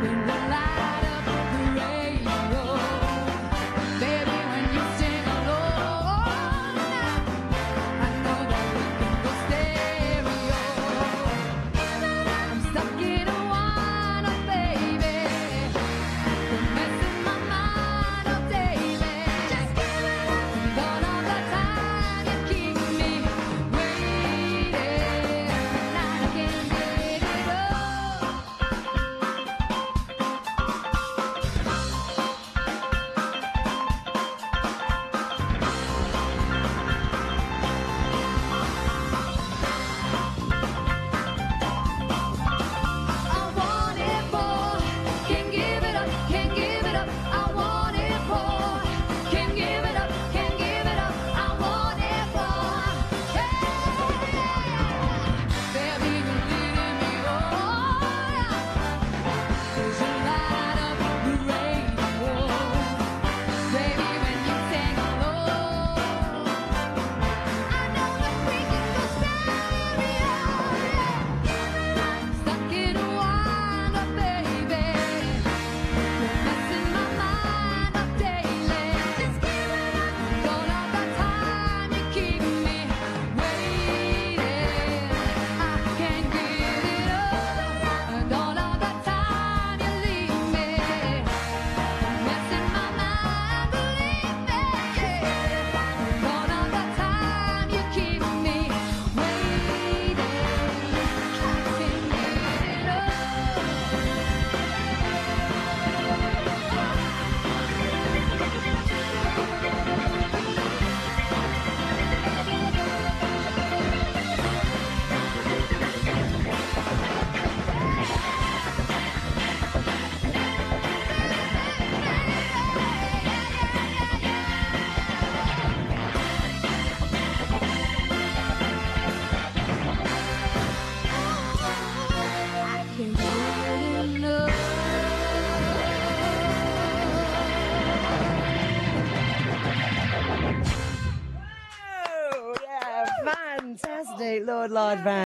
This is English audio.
When Lord Lord Van.